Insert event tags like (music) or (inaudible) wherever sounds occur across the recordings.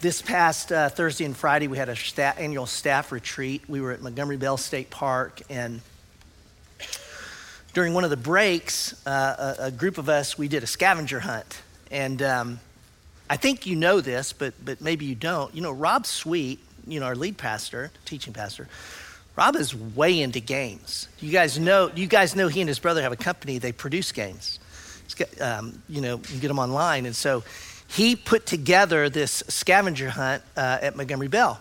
this past uh, Thursday and Friday, we had a sta- annual staff retreat. We were at Montgomery Bell State Park, and during one of the breaks, uh, a, a, group of us we did a scavenger hunt, and um, I think you know this, but but maybe you don't. You know, Rob Sweet, you know, our lead pastor, teaching pastor. Rob is way into games. You guys know. You guys know he and his brother have a company. They produce games. Um, you know, you get them online, and so he put together this scavenger hunt uh, at Montgomery Bell,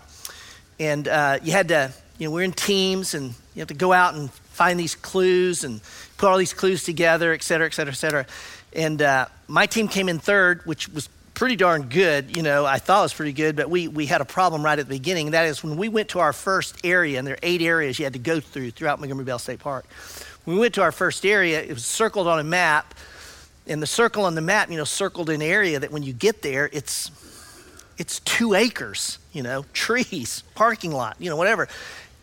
and uh, you had to. You know, we're in teams, and you have to go out and find these clues and put all these clues together, et cetera, et cetera, et cetera. And uh, my team came in third, which was pretty darn good. You know, I thought it was pretty good, but we, we had a problem right at the beginning. That is when we went to our first area, and there are eight areas you had to go through throughout Montgomery Bell State Park. When we went to our first area, it was circled on a map, and the circle on the map, you know, circled an area that when you get there, it's it's two acres, you know, (laughs) trees, parking lot, you know, whatever.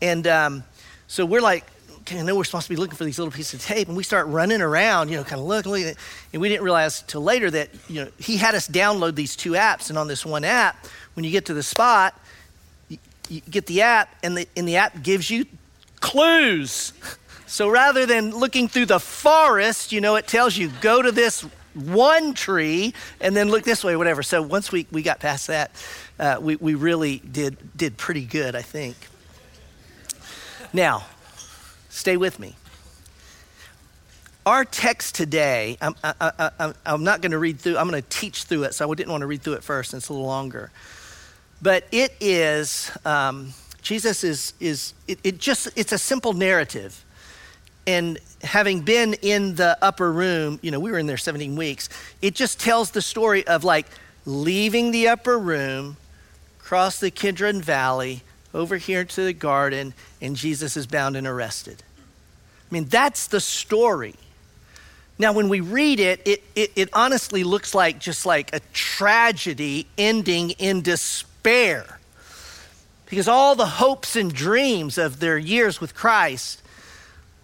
And um, so we're like, okay, I know we're supposed to be looking for these little pieces of tape, and we start running around, you know, kind of looking, and we didn't realize till later that, you know, he had us download these two apps, and on this one app, when you get to the spot, you, you get the app, and the, and the app gives you clues. (laughs) So rather than looking through the forest, you know, it tells you go to this one tree and then look this way, whatever. So once we, we got past that, uh, we, we really did, did pretty good, I think. Now, Stay with me. Our text today, I'm, I, am not going to read through, I'm going to teach through it, so I didn't want to read through it first, and it's a little longer. But it is, um, Jesus is, is it, it just, it's a simple narrative. And having been in the upper room, you know, we were in there 17 weeks, it just tells the story of like leaving the upper room, cross the Kidron Valley, over here to the garden, and Jesus is bound and arrested. I mean, that's the story. Now, when we read it, it, it, it honestly looks like just like a tragedy ending in despair. Because all the hopes and dreams of their years with Christ,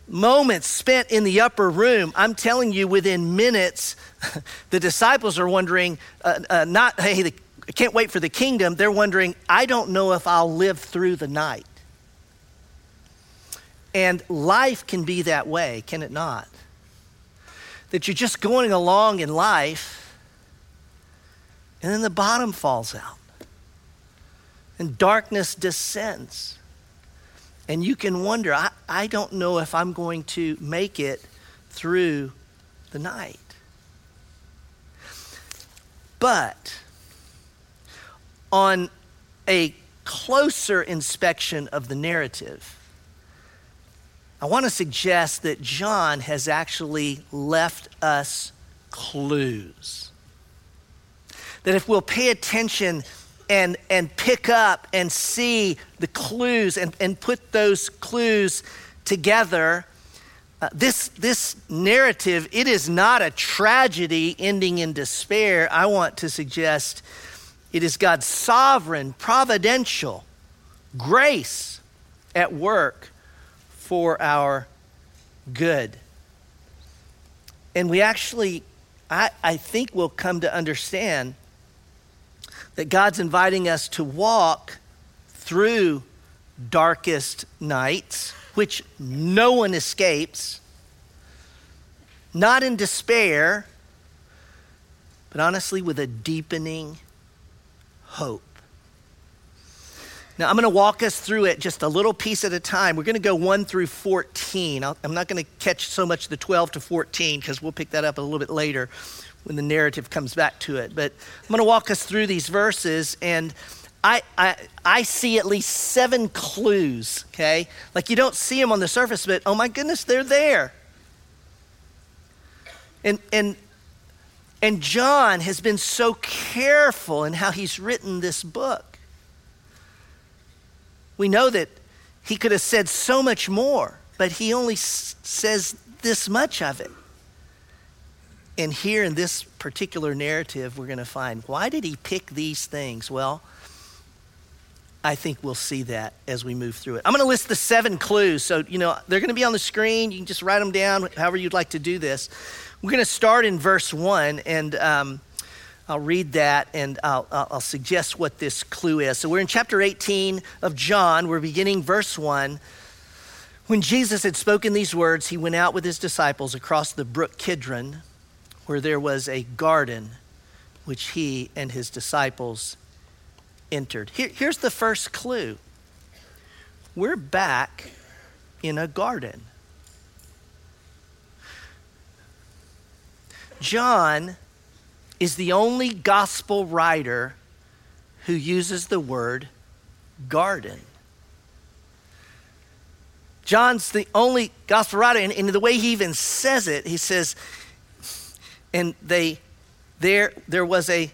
moments spent in the upper room, I'm telling you, within minutes, (laughs) the disciples are wondering, uh, uh, not, hey, the, I can't wait for the kingdom. They're wondering, I don't know if I'll live through the night. And life can be that way, can it not? That you're just going along in life, and then the bottom falls out, and darkness descends. And you can wonder, I, I don't know if I'm going to make it through the night. But on a closer inspection of the narrative, I want to suggest that John has actually left us clues. That if we'll pay attention and, and pick up and see the clues and, and put those clues together, uh, this, this narrative, it is not a tragedy ending in despair. I want to suggest it is God's sovereign, providential grace at work for our good. And we actually, I, I think, will come to understand that God's inviting us to walk through darkest nights, which no one escapes, not in despair, but honestly with a deepening hope. Now, I'm going to walk us through it just a little piece at a time. We're going to go 1 through 14. i am not going to catch so much the 12 to 14 because we'll pick that up a little bit later when the narrative comes back to it. But I'm going to walk us through these verses, and I, I, I see at least seven clues, okay? Like you don't see them on the surface, but oh my goodness, they're there. And, and, and John has been so careful in how he's written this book we know that he could have said so much more, but he only s- says this much of it. And here in this particular narrative, we're going to find why did he pick these things? Well, I think we'll see that as we move through it. I'm going to list the seven clues. So, you know, they're going to be on the screen. You can just write them down, however you'd like to do this. We're going to start in verse one. And um, I'll read that and I'll, I'll, suggest what this clue is. So we're in chapter 18 of John. We're beginning verse 1. When Jesus had spoken these words, he went out with his disciples across the brook Kidron, where there was a garden which he and his disciples entered. Here, here's the first clue we're back in a garden. John is the only gospel writer who uses the word garden. John's the only gospel writer, and, and the way he even says it, he says, and they there there was a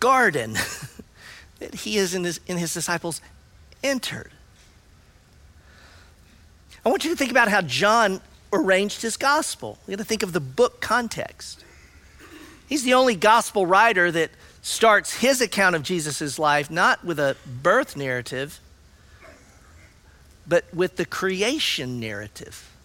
garden (laughs) that he is in his, in his disciples entered. I want you to think about how John arranged his gospel. We got to think of the book context. He's the only gospel writer that starts his account of Jesus' life not with a birth narrative, but with the creation narrative.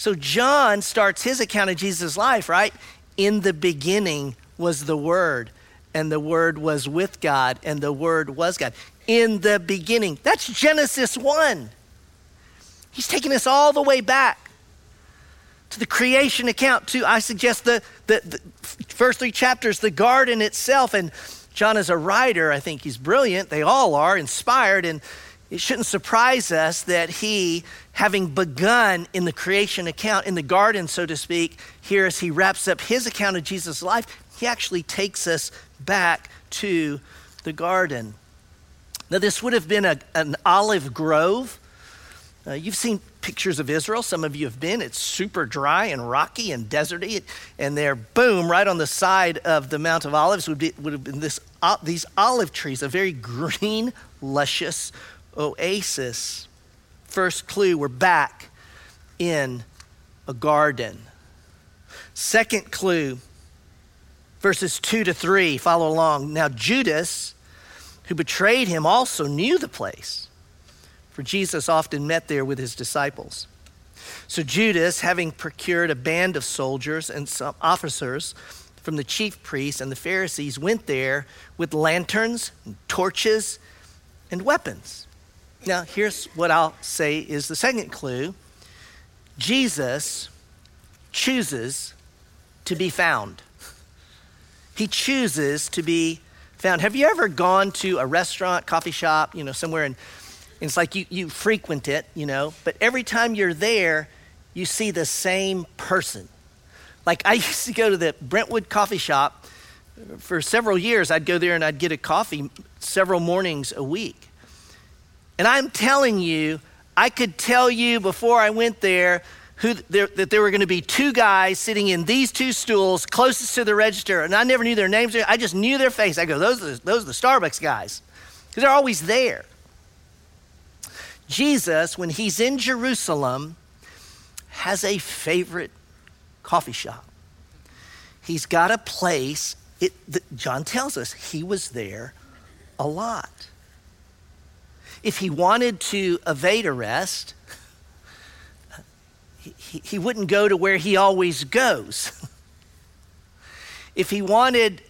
So John starts his account of Jesus' life, right? In the beginning was the Word, and the Word was with God, and the Word was God. In the beginning. That's Genesis 1. He's taking us all the way back to the creation account, to, I suggest, the, the, the first three chapters, the garden itself. And John is a writer. I think he's brilliant. They all are inspired. And it shouldn't surprise us that he, having begun in the creation account, in the garden, so to speak, here as he wraps up his account of Jesus' life, he actually takes us back to the garden. Now, this would have been a, an olive grove uh, you've seen pictures of Israel. Some of you have been. It's super dry and rocky and deserty. And there, boom, right on the side of the Mount of Olives would, be, would have been this, uh, these olive trees, a very (laughs) green, luscious oasis. First clue, we're back in a garden. Second clue, verses 2 to 3, follow along. Now, Judas, who betrayed him, also knew the place for Jesus often met there with his disciples. So Judas, having procured a band of soldiers and some officers from the chief priests and the Pharisees, went there with lanterns, and torches, and weapons. Now, here's what I'll say is the second clue Jesus chooses to be found. He chooses to be found. Have you ever gone to a restaurant, coffee shop, you know, somewhere and it's like you, you frequent it, you know, but every time you're there, you see the same person. Like I (laughs) used to go to the Brentwood coffee shop for several years. I'd go there and I'd get a coffee several mornings a week. And I'm telling you, I could tell you before I went there who there, that there were going to be two guys sitting in these two stools closest to the register, and I never knew their names. I just knew their face. I go, those are the, those are the Starbucks guys, because they're always there. Jesus, when he's in Jerusalem, has a favorite coffee shop. He's got a place, it, the, John tells us he was there a lot. If he wanted to evade arrest, he, he wouldn't go to where he always goes. if he wanted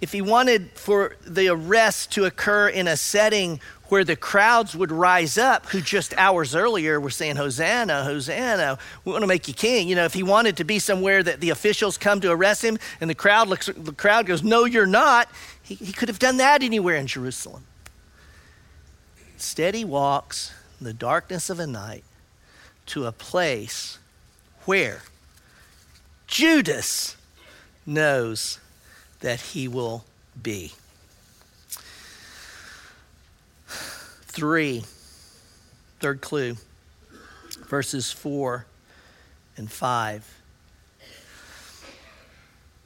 if he wanted for the arrest to occur in a setting where the crowds would rise up who just hours earlier were saying, Hosanna, Hosanna, we want to make you king. You know, if he wanted to be somewhere that the officials come to arrest him and the crowd looks, the crowd goes, No, you're not, he, he could have done that anywhere in Jerusalem. Instead, he walks in the darkness of a night to a place where Judas knows that he will be. Three, third clue, verses 4 and 5.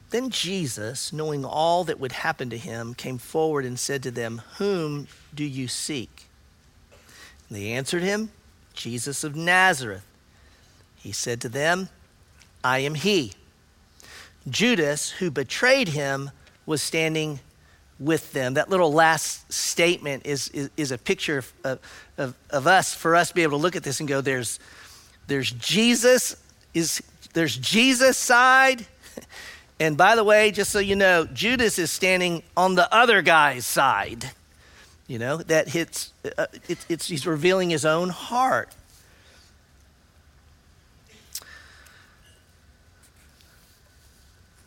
Then Jesus, knowing all that would happen to him, came forward and said to them, Whom do you seek? They answered him, Jesus of Nazareth. He said to them, I am he. Judas, who betrayed him, was standing with them. That little last statement is, is, is a picture of, of, of, us, for us to be able to look at this and go, there's, there's Jesus, is, there's Jesus' side, (laughs) And by the way, just so you know, Judas is standing on the other guy's side. You know, that hits, uh, it, it's, he's revealing his own heart.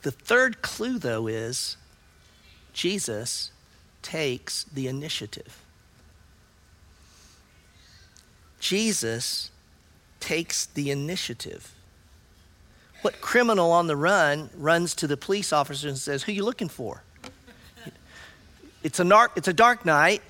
The third clue, though, is Jesus takes the initiative. Jesus takes the initiative. What criminal on the run runs to the police officer and says, Who are you looking for? It's a, dark, it's a dark night.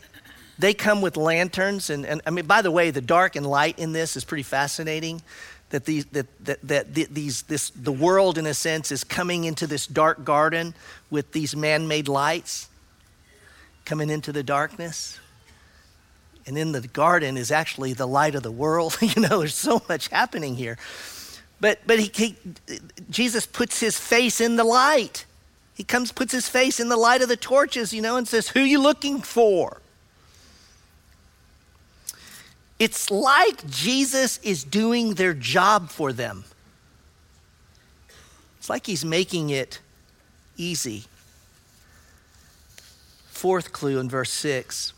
They come with lanterns. And, and I mean, by the way, the dark and light in this is pretty fascinating. That, these, that, that, that these, this, the world, in a sense, is coming into this dark garden with these man made lights coming into the darkness. And in the garden is actually the light of the world. (laughs) you know, there's so much happening here. But, but he, he, Jesus puts his face in the light. He comes, puts his face in the light of the torches, you know, and says, Who are you looking for? It's like Jesus is doing their job for them. It's like he's making it easy. Fourth clue in verse 6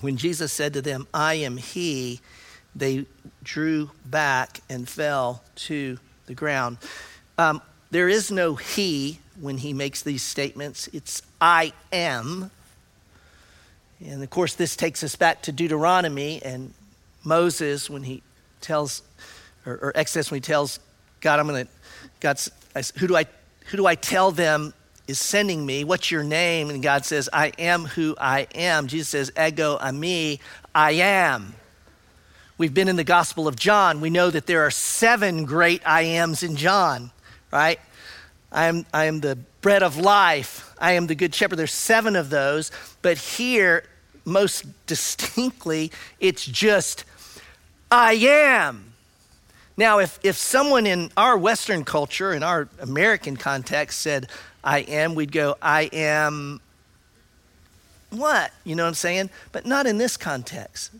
when Jesus said to them, I am he, they drew back and fell to the ground. Um, there is no he when he makes these statements, it's I am. And of course, this takes us back to Deuteronomy and Moses when he tells, or, or Exodus when he tells God, I'm going to, God's, who do I, who do I tell them is sending me? What's your name? And God says, I am who I am. Jesus says, Ego eimi, I am. We've been in the Gospel of John. We know that there are seven great I ams in John, right? I am, I am the bread of life. I am the good shepherd. There's seven of those. But here, most distinctly, it's just, I am. Now, if, if someone in our Western culture, in our American context, said, I am, we'd go, I am what? You know what I'm saying? But not in this context.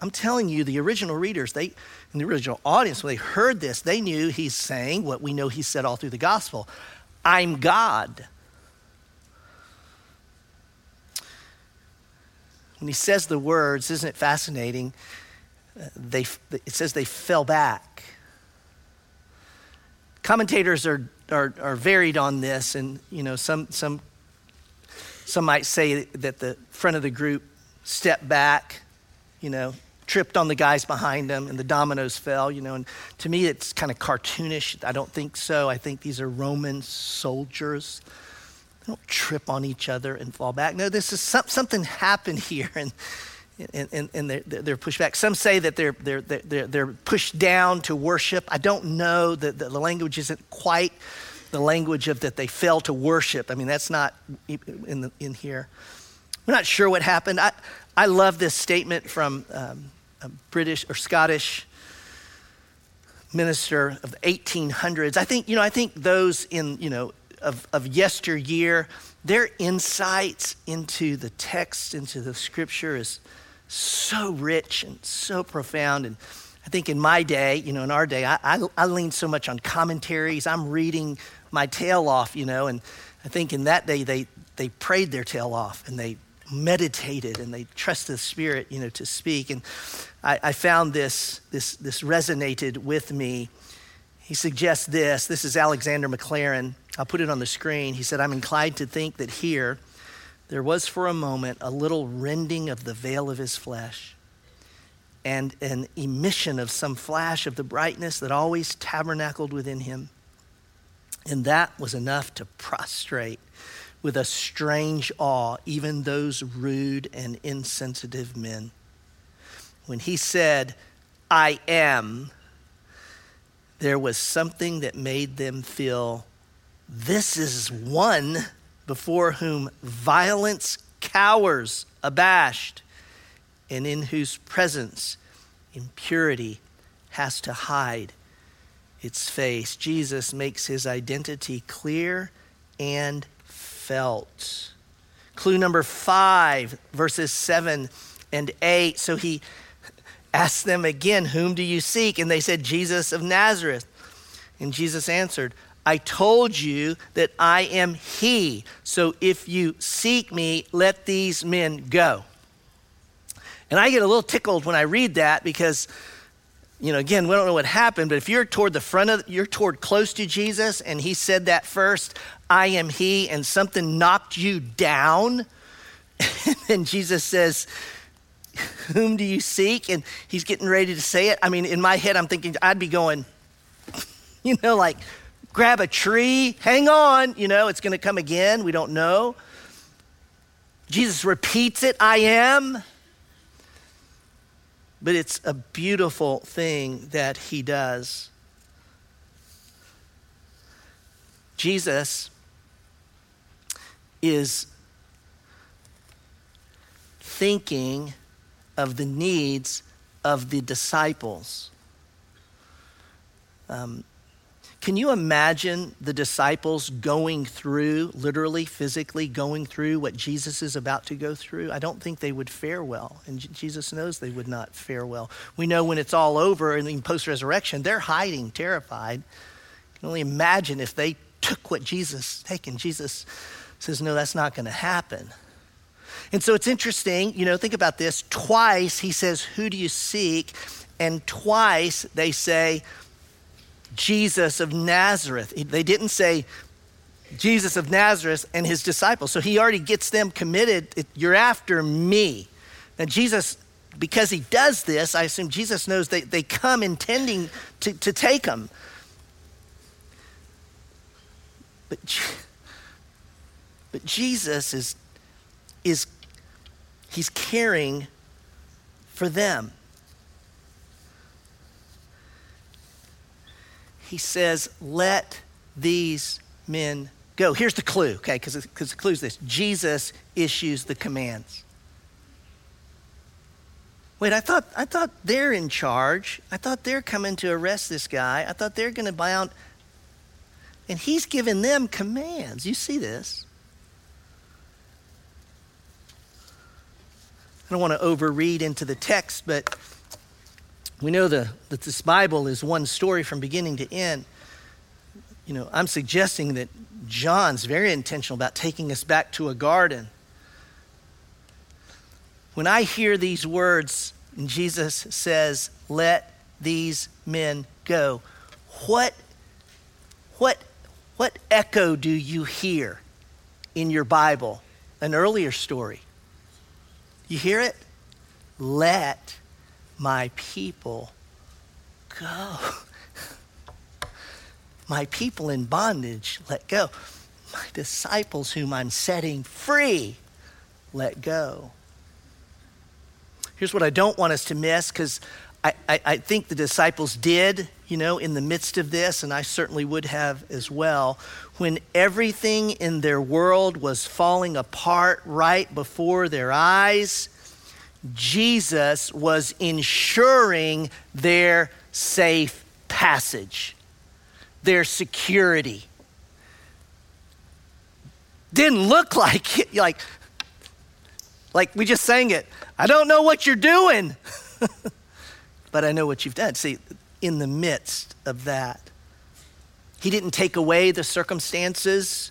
I'm telling you, the original readers, they, in the original audience, when they heard this, they knew he's saying what we know he said all through the gospel I'm God. When he says the words, isn't it fascinating? They, it says they fell back. Commentators are, are, are varied on this, and you know, some, some, some might say that the front of the group stepped back, you know, tripped on the guys behind them and the dominoes fell, you know. And to me, it's kind of cartoonish. I don't think so. I think these are Roman soldiers. They don't trip on each other and fall back. No, this is some, something happened (laughs) here, and, and, and, and they're, they're, pushed back. Some say that they're, they're, they're, they're pushed down to worship. I don't know. that the language isn't quite the language of that they fell to worship. I mean, that's not in, the, in here. We're not sure what happened. I, I love this statement from um, a British or Scottish minister of the 1800s. I think, you know, I think those in, you know, of, of yesteryear, their insights into the text, into the scripture is so rich and so profound. And I think in my day, you know, in our day, I, I, I lean so much on commentaries. I'm reading my tail off, you know, and I think in that day they, they prayed their tail off and they meditated and they trusted the Spirit, you know, to speak. And I, I found this, this, this resonated with me. He suggests this. This is Alexander Maclaren. I'll put it on the screen. He said, I'm inclined to think that here there was for a moment a little rending of the veil of his flesh and an emission of some flash of the brightness that always tabernacled within him. And that was enough to prostrate with a strange awe even those rude and insensitive men. When he said, I am, there was something that made them feel this is one before whom violence cowers abashed, and in whose presence impurity has to hide its face. Jesus makes his identity clear and felt. Clue number five, verses seven and eight. So he asked them again, Whom do you seek? And they said, Jesus of Nazareth. And Jesus answered, I told you that I am He. So if you seek me, let these men go. And I get a little tickled when I read that because, you know, again, we don't know what happened, but if you're toward the front of, you're toward close to Jesus and He said that first, I am He, and something knocked you down, (laughs) and Jesus says, whom do you seek? And he's getting ready to say it. I mean, in my head, I'm thinking I'd be going, (laughs) you know, like, grab a tree, hang on, you know, it's going to come again. We don't know. Jesus repeats it, I am. But it's a beautiful thing that he does. Jesus is thinking of the needs of the disciples. Um, can you imagine the disciples going through, literally, physically going through what Jesus is about to go through? I don't think they would fare well. And Jesus knows they would not fare well. We know when it's all over and in post resurrection, they're hiding, terrified. You can only imagine if they took what Jesus taken. Jesus says, No, that's not going to happen. And so it's interesting, you know, think about this. Twice he says, Who do you seek? And twice they say, Jesus of Nazareth. They didn't say Jesus of Nazareth and his disciples. So he already gets them committed. You're after me. Now, Jesus, because he does this, I assume Jesus knows they, they come intending to, to take him. But, (laughs) but Jesus is, is he's caring for them. he says, Let these men go. Here's the clue, okay, because the clue is this Jesus issues the commands. Wait, I thought, I thought they're in charge. I thought they're coming to arrest this guy. I thought they're going to bound. And he's giving them commands. You see this. Don't want to overread into the text, but we know the, that this Bible is one story from beginning to end. You know, I'm suggesting that John's very intentional about taking us back to a garden. When I hear these words, and Jesus says, Let these men go, what, what, what echo do you hear in your Bible? An earlier story. You hear it? Let my people go. (laughs) my people in bondage, let go. My disciples, whom I'm setting free, let go. Here's what I don't want us to miss because I, I, I, think the disciples did, you know, in the midst of this, and I certainly would have as well. When everything in their world was falling apart right before their eyes, Jesus was ensuring their safe passage, their security. Didn't look (laughs) like it, like, like we just sang it. I don't know what you're doing, (laughs) but I know what you've done. See, in the midst of that, he didn't take away the circumstances,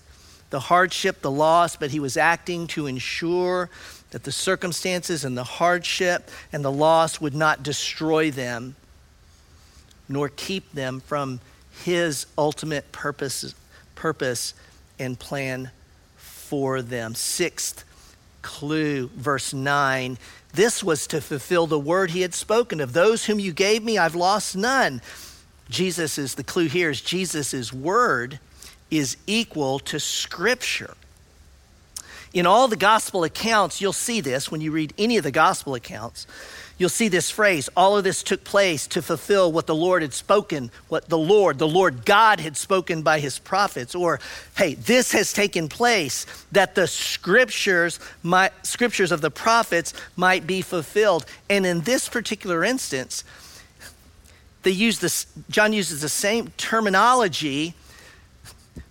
the hardship, the loss, but he was acting to ensure that the circumstances and the hardship and the loss would not destroy them nor keep them from his ultimate purpose, purpose and plan for them. Sixth clue, verse 9. This was to fulfill the word he had spoken of those whom you gave me, I've lost none. Jesus is the clue here is Jesus' word is equal to scripture. In all the gospel accounts, you'll see this when you read any of the gospel accounts. You'll see this phrase all of this took place to fulfill what the Lord had spoken, what the Lord, the Lord God had spoken by his prophets. Or, hey, this has taken place that the scriptures, might, scriptures of the prophets might be fulfilled. And in this particular instance, they use this, John uses the same terminology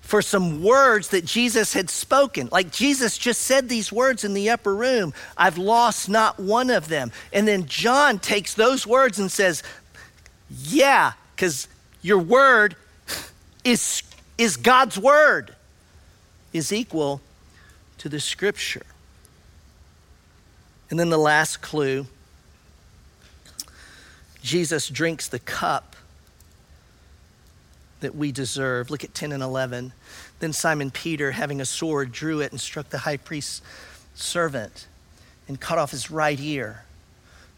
for some words that Jesus had spoken. Like Jesus just said these words in the upper room I've lost not one of them. And then John takes those words and says, Yeah, because your word is is God's word, is equal to the scripture. And then the last clue Jesus drinks the cup that we deserve. Look at 10 and 11. Then Simon Peter, having a sword, drew it and struck the high priest's servant and cut off his right ear.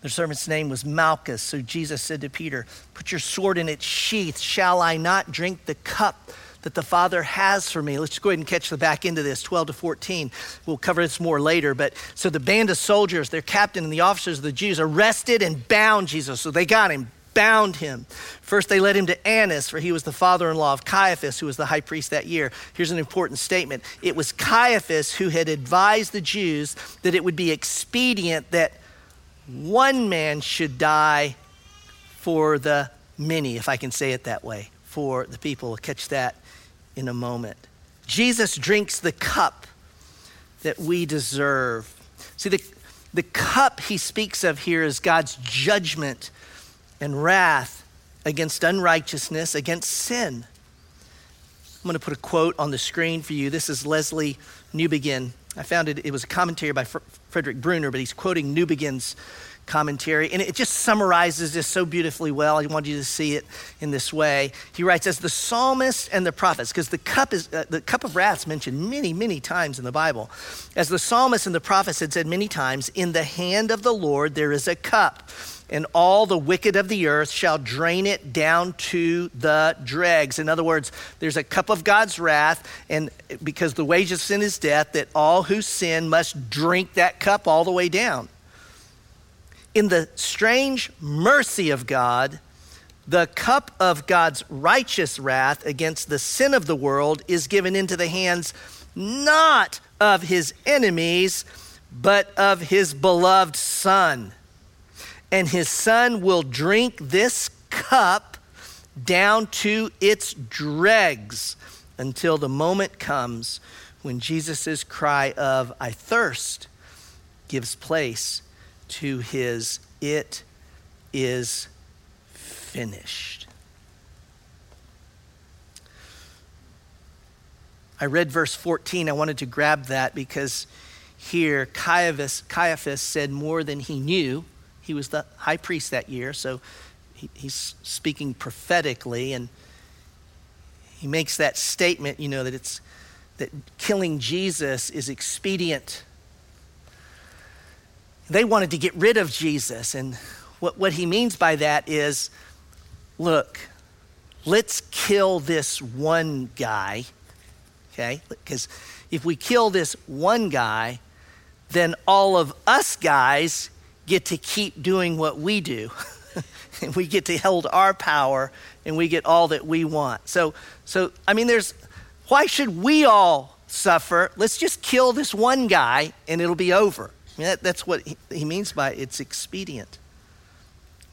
The servant's name was Malchus. So Jesus said to Peter, Put your sword in its sheath. Shall I not drink the cup that the Father has for me? Let's go ahead and catch the back end of this 12 to 14. We'll cover this more later. But so the band of soldiers, their captain, and the officers of the Jews arrested and bound Jesus. So they got him, bound him. First, they led him to Annas, for he was the father in law of Caiaphas, who was the high priest that year. Here's an important statement it was Caiaphas who had advised the Jews that it would be expedient that one man should die for the many, if I can say it that way, for the people. We'll catch that in a moment. Jesus drinks the cup that we deserve. See, the, the cup he speaks of here is God's judgment and wrath against unrighteousness, against sin. I'm going to put a quote on the screen for you. This is Lesslie Newbigin. I found it, it was a commentary by Fr- Frederick Bruner, but he's quoting Newbigin's commentary, and it just summarizes this so beautifully well. I want you to see it in this way. He writes, as the psalmist and the prophets, because the cup is uh, the cup of wrath is mentioned many, many times in the Bible. As the psalmist and the prophets had said many times, in the hand of the Lord there is a cup and all the wicked of the earth shall drain it down to the dregs. In other words, there's a cup of God's wrath, and because the wages of sin is death, that all who sin must drink that cup all the way down. In the strange mercy of God, the cup of God's righteous wrath against the sin of the world is given into the hands not of his enemies, but of his beloved Son. And his son will drink this cup down to its dregs until the moment comes when Jesus' cry of, I thirst, gives place to his, It is finished. I read verse 14. I wanted to grab that because here Caiaphas, Caiaphas said more than he knew he was the high priest that year, so he, he's speaking prophetically, and he makes that statement, you know, that it's that killing Jesus is expedient. They wanted to get rid of Jesus, and what, what he means by that is look, let's kill this one guy, okay? Because if we kill this one guy, then all of us guys get to keep doing what we do. (laughs) and we get to hold our power and we get all that we want. So, so I mean, there's, why should we all suffer? Let's just kill this one guy and it'll be over. I mean, that, that's what he, he means by it's expedient.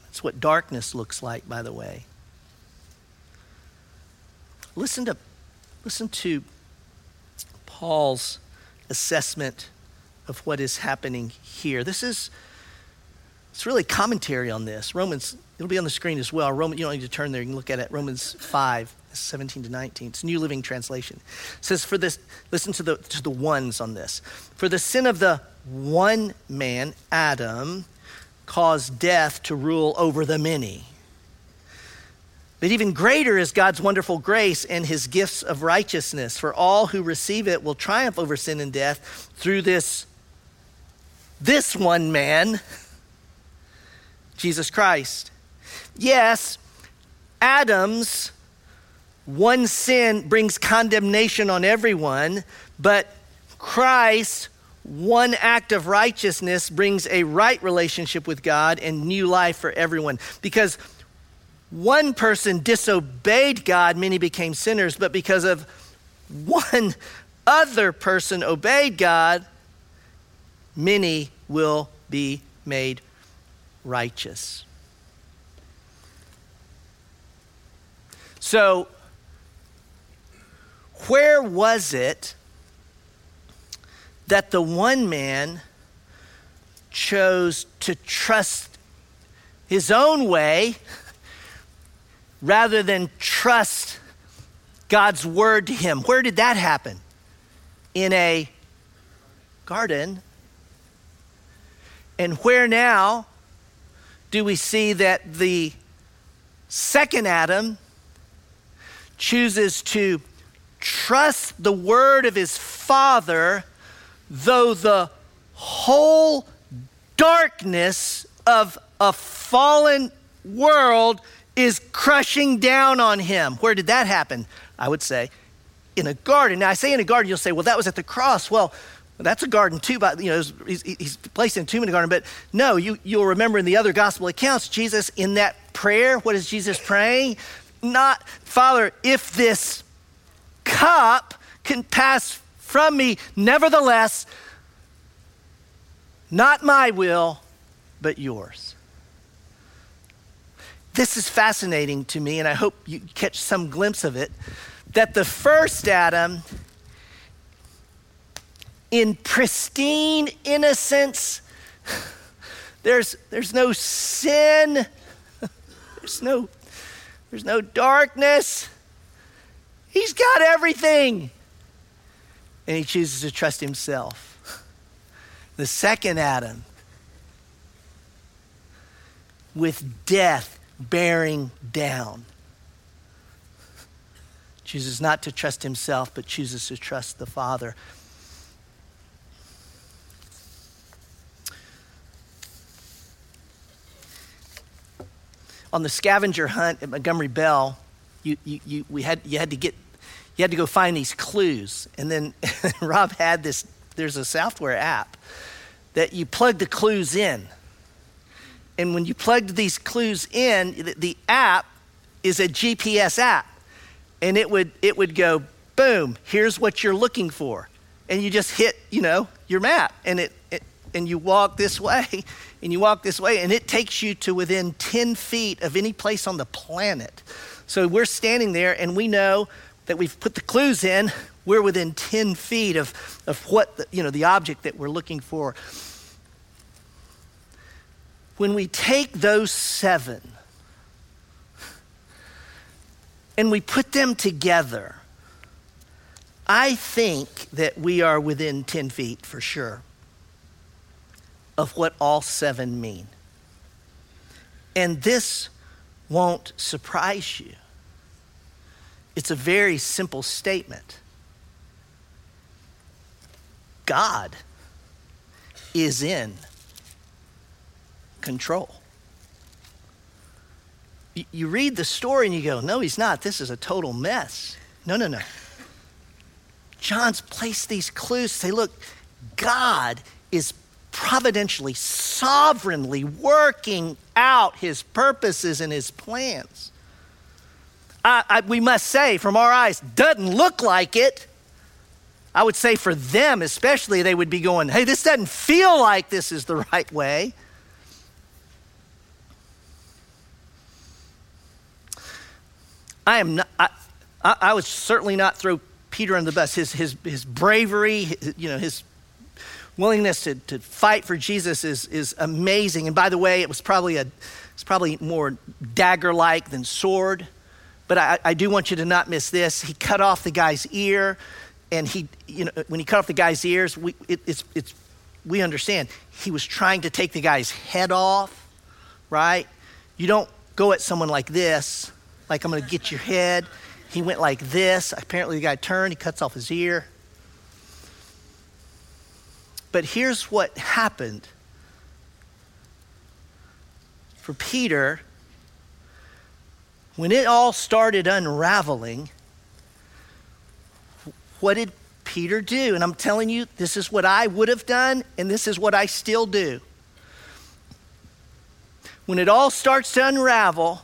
That's what darkness looks like, by the way. Listen to, listen to Paul's assessment of what is happening here. This is it's really commentary on this. Romans, it'll be on the screen as well. Roman, you don't need to turn there. You can look at it. Romans 5, 17 to 19. It's New Living Translation. It says, for this, listen to the, to the ones on this. For the sin of the one man, Adam, caused death to rule over the many. But even greater is God's wonderful grace and his gifts of righteousness. For all who receive it will triumph over sin and death through this, this one man Jesus Christ. Yes, Adam's one sin brings condemnation on everyone, but Christ's one act of righteousness brings a right relationship with God and new life for everyone. Because one person disobeyed God, many became sinners, but because of one other person obeyed God, many will be made righteous. So, where was it that the one man chose to trust his own way rather than trust God's word to him. Where did that happen? In a garden. And where now do we see that the second Adam chooses to trust the word of his father, though the whole darkness of a fallen world is crushing down on him. Where did that happen? I would say in a garden. Now, I say in a garden, you'll say, well, that was at the cross. Well, that's a garden too, but you know, he's, he's placed in a tomb in a garden. But no, you, you'll remember in the other gospel accounts, Jesus in that prayer, what is Jesus praying? Not, Father, if this cup can pass from me, nevertheless, not my will, but yours. This is fascinating to me, and I hope you catch some glimpse of it. That the first Adam, in pristine innocence, (laughs) there's, there's no sin, (laughs) there's no, there's no darkness. He's got everything. And he chooses to trust himself. The second Adam, with death bearing down, chooses not to trust himself, but chooses to trust the Father. On the scavenger hunt at Montgomery Bell, you, you, you, we had, you had to get you had to go find these clues. And then (laughs) rob had this there's a software app that you plug the clues in. And when you plugged these clues in the, app is a gps app. And it would it would go boom here's what you're looking for. And you just hit you know your map. And it, it and you walk this (laughs) way and you walk this way and it takes you to within 10 feet of any place on the planet. So we're standing there and we know that we've put the clues in, we're within 10 feet of, of what, the, you know, the object that we're looking for. When we take those seven and we put them together, I think that we are within 10 feet for sure of what all seven mean. And this won't surprise you. It's a very simple statement. God is in control. You read the story and you go, no, he's not. This is a total mess. No, no, no. John's placed these clues to say, look, God is providentially, sovereignly working out his purposes and his plans. I, I, we must say, from our eyes, doesn't look like it. I would say for them, especially, they would be going, hey, this doesn't feel like this is the (laughs) right way. I am not, I, I, would certainly not throw Peter on the bus. His, his, his bravery, his, you know, his willingness to, to fight for Jesus is, is amazing. And by the way, it was probably a, it's probably more dagger-like than sword. But I, I do want you to not miss this. He cut off the guy's ear, and he, you know, when he cut off the guy's ears, we, it, it's, it's, we understand he was trying to take the guy's head off, right? You don't go at someone like this, like I'm going to get your head. He went like this. Apparently, the guy turned, he cuts off his ear. But here's what happened for Peter when it all started unraveling, what did Peter do? And I'm telling you, this is what I would have done, and this is what I still do. When it all starts to unravel,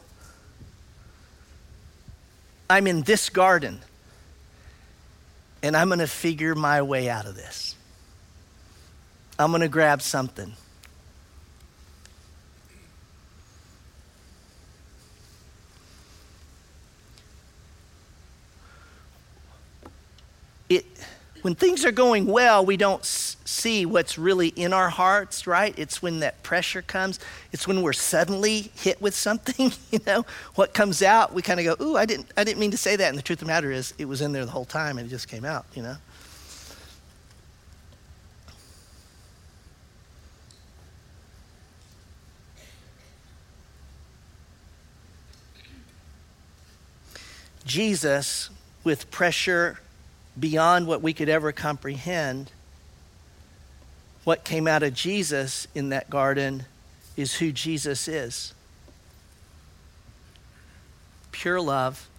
I'm in this garden, and I'm going to figure my way out of this. I'm going to grab something. When things are going well, we don't see what's really in our hearts, right? It's when that pressure comes. It's when we're suddenly hit with something, (laughs) you know, what comes out, we kind of go, ooh, I didn't, I didn't mean to say that. And the truth of the matter is, it was in there the whole time and it just came out, you know? Jesus, with pressure beyond what we could ever comprehend, what came out of Jesus in that garden is who Jesus is pure love,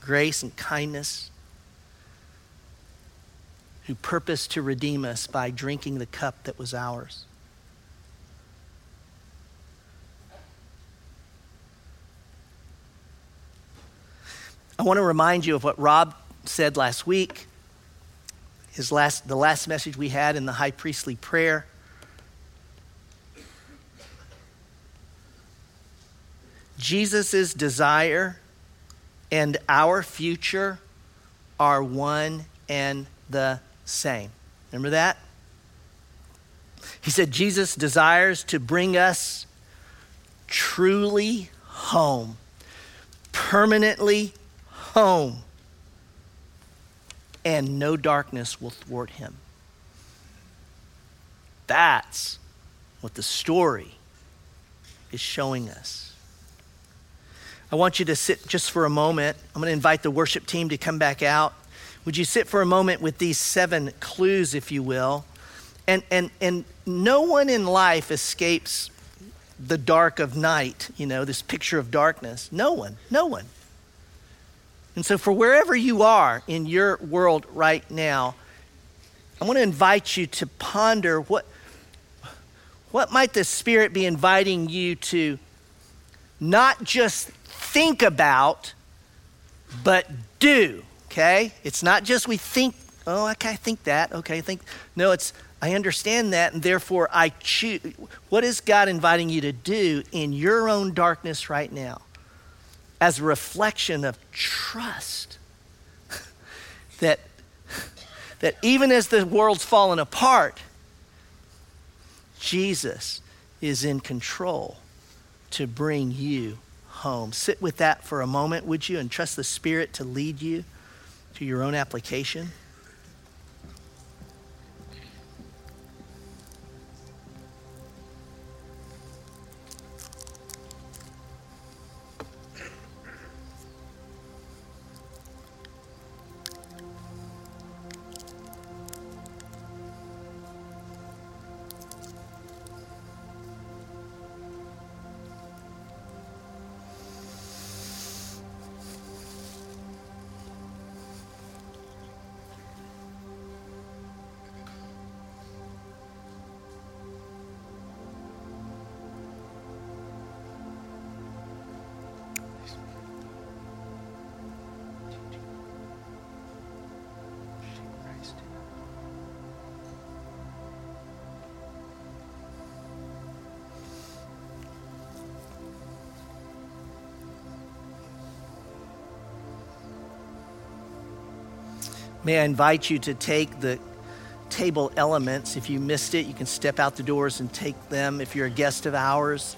grace, and kindness, who purposed to redeem us by drinking the cup that was ours. I want to remind you of what Rob said last week, his last, the last message we had in the high priestly prayer. Jesus' desire and our future are one and the same. Remember that? He said Jesus desires to bring us truly home, permanently home, and no darkness will thwart him. That's what the story is showing us. I want you to sit just for a moment. I'm going to invite the worship team to come back out. Would you sit for a moment with these seven clues, if you will? And, and, and no one in life escapes the dark of night, you know, this picture of darkness. No one, no one. And so, for wherever you are in your world right now, I want to invite you to ponder what, what might the Spirit be inviting you to not just think about, but do, okay? It's not just we think, oh, okay, I think that, okay, I think. No, it's I understand that, and therefore I choose. What is God inviting you to do in your own darkness right now? As a reflection of trust. (laughs) that, that even as the world's fallen apart, Jesus is in control to bring you home. Sit with that for a moment, would you, and trust the Spirit to lead you to your own application. May I invite you to take the table elements. If you missed it, you can step out the doors and take them. If you're a guest of ours,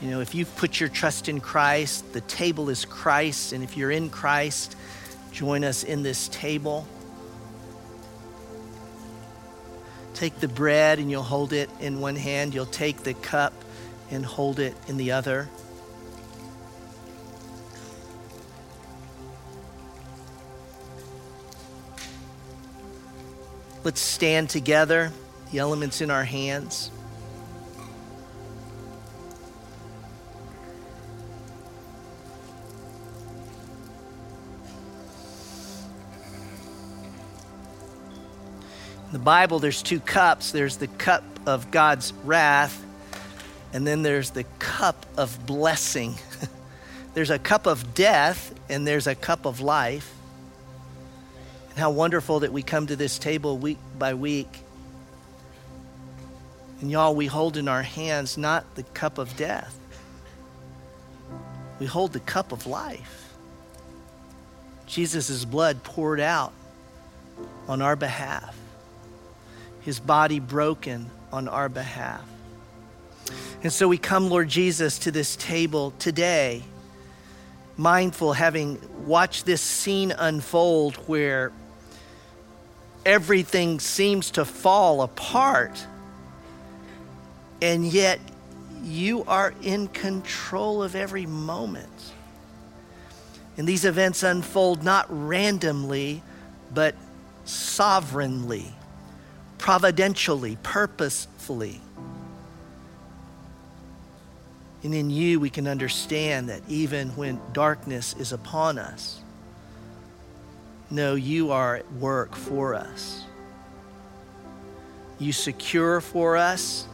you know, if you've put your trust in Christ, the table is Christ. And if you're in Christ, join us in this table. Take the bread and you'll hold it in one hand. You'll take the cup and hold it in the other. Let's stand together, the elements in our hands. In the Bible, there's two cups there's the cup of God's wrath, and then there's the cup of blessing. (laughs) there's a cup of death, and there's a cup of life. How wonderful that we come to this table week by week. And y'all, we hold in our hands not the cup of death, we hold the cup of life. Jesus' blood poured out on our behalf, his body broken on our behalf. And so we come, Lord Jesus, to this table today, mindful, having watched this scene unfold where everything seems to fall apart, and yet you are in control of every moment. And these events unfold not randomly, but sovereignly, providentially, purposefully. And in you, we can understand that even when darkness is upon us, no, you are at work for us. You secure for us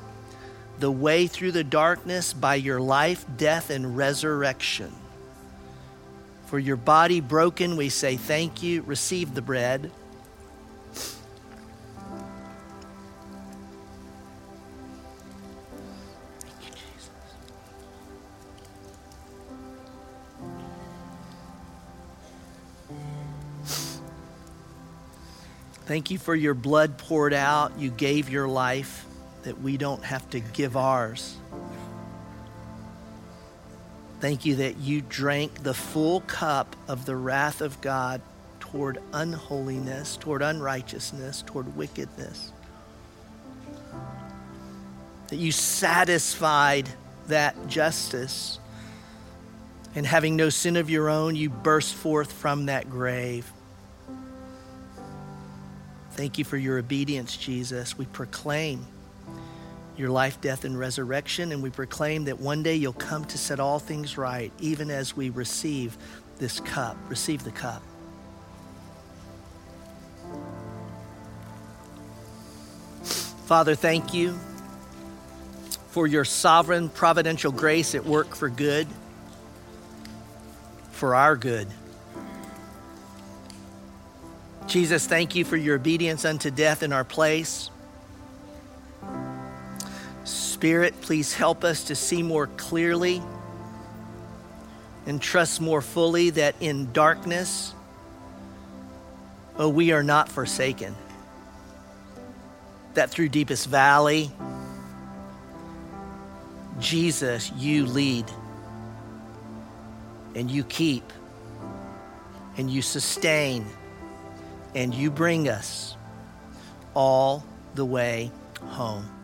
the way through the darkness by your life, death, and resurrection. For your body broken, we say thank you. Receive the bread. Thank you for your blood poured out. You gave your life that we don't have to give ours. Thank you that you drank the full cup of the wrath of God toward unholiness, toward unrighteousness, toward wickedness. That you satisfied that justice. And having no sin of your own, you burst forth from that grave. Thank you for your obedience, Jesus. We proclaim your life, death, and resurrection. And we proclaim that one day you'll come to set all things right, even as we receive this cup. Receive the cup. Father, thank you for your sovereign providential grace at work for good, for our good. Jesus, thank you for your obedience unto death in our place. Spirit, please help us to see more clearly and trust more fully that in darkness, oh, we are not forsaken. That through deepest valley, Jesus, you lead and you keep and you sustain and you bring us all the way home.